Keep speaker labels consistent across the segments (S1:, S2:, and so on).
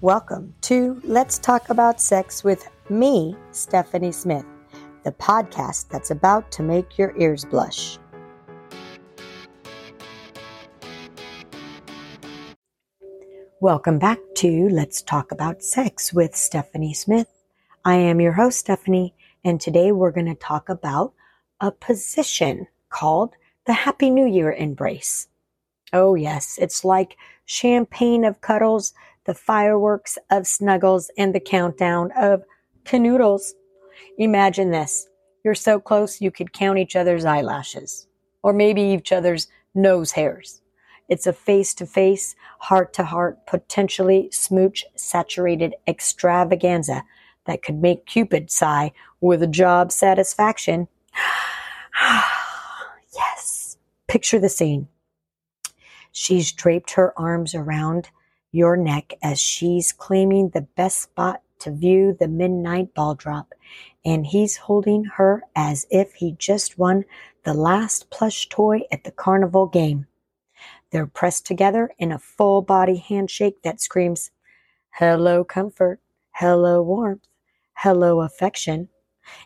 S1: Welcome to Let's Talk About Sex with me, Stephanie Smith, the podcast that's about to make your ears blush. Welcome back to Let's Talk About Sex with Stephanie Smith. I am your host, Stephanie, and today we're going to talk about a position called the Happy New Year embrace. Oh, yes, it's like champagne of cuddles the fireworks of snuggles and the countdown of canoodles. Imagine this. You're so close you could count each other's eyelashes or maybe each other's nose hairs. It's a face to face, heart to heart, potentially smooch saturated extravaganza that could make Cupid sigh with job satisfaction. yes. Picture the scene. She's draped her arms around your neck as she's claiming the best spot to view the midnight ball drop, and he's holding her as if he just won the last plush toy at the carnival game. They're pressed together in a full body handshake that screams, Hello, comfort. Hello, warmth. Hello, affection.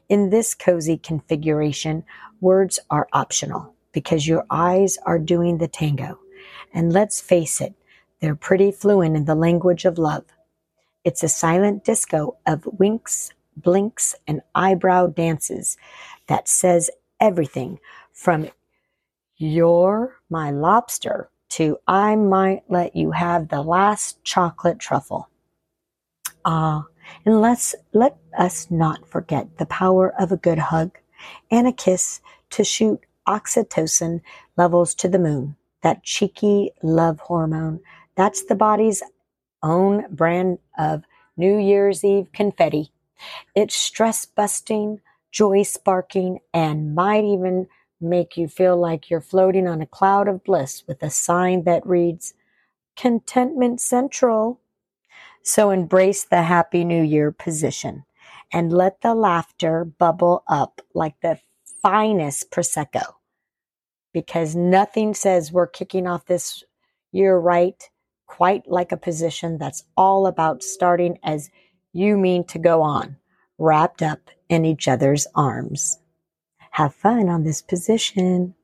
S1: In this cozy configuration, words are optional because your eyes are doing the tango. And let's face it, they're pretty fluent in the language of love. It's a silent disco of winks, blinks, and eyebrow dances that says everything from you're my lobster to I might let you have the last chocolate truffle. Ah, and let's let us not forget the power of a good hug and a kiss to shoot oxytocin levels to the moon, that cheeky love hormone that's the body's own brand of New Year's Eve confetti. It's stress busting, joy sparking, and might even make you feel like you're floating on a cloud of bliss with a sign that reads Contentment Central. So embrace the Happy New Year position and let the laughter bubble up like the finest Prosecco. Because nothing says we're kicking off this year right quite like a position that's all about starting as you mean to go on, wrapped up in each other's arms. Have fun on this position.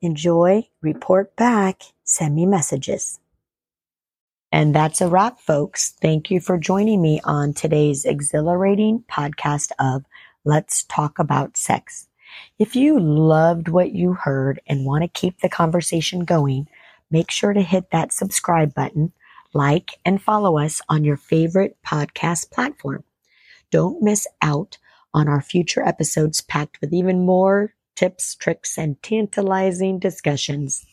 S1: Enjoy, report back, send me messages. And that's a wrap, folks. Thank you for joining me on today's exhilarating podcast of Let's Talk About Sex. If you loved what you heard and want to keep the conversation going, make sure to hit that subscribe button, like, and follow us on your favorite podcast platform. Don't miss out on our future episodes packed with even more tips, tricks, and tantalizing discussions.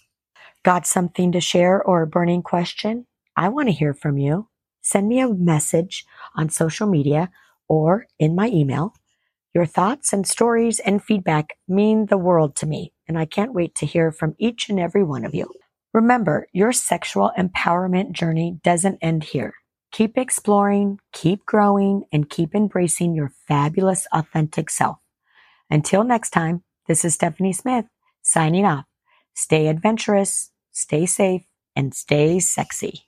S1: Got something to share or a burning question? I want to hear from you. Send me a message on social media or in my email. Your thoughts and stories and feedback mean the world to me, and I can't wait to hear from each and every one of you. Remember, your sexual empowerment journey doesn't end here. Keep exploring, keep growing, and keep embracing your fabulous, authentic self. Until next time, this is Stephanie Smith signing off. Stay adventurous, stay safe, and stay sexy.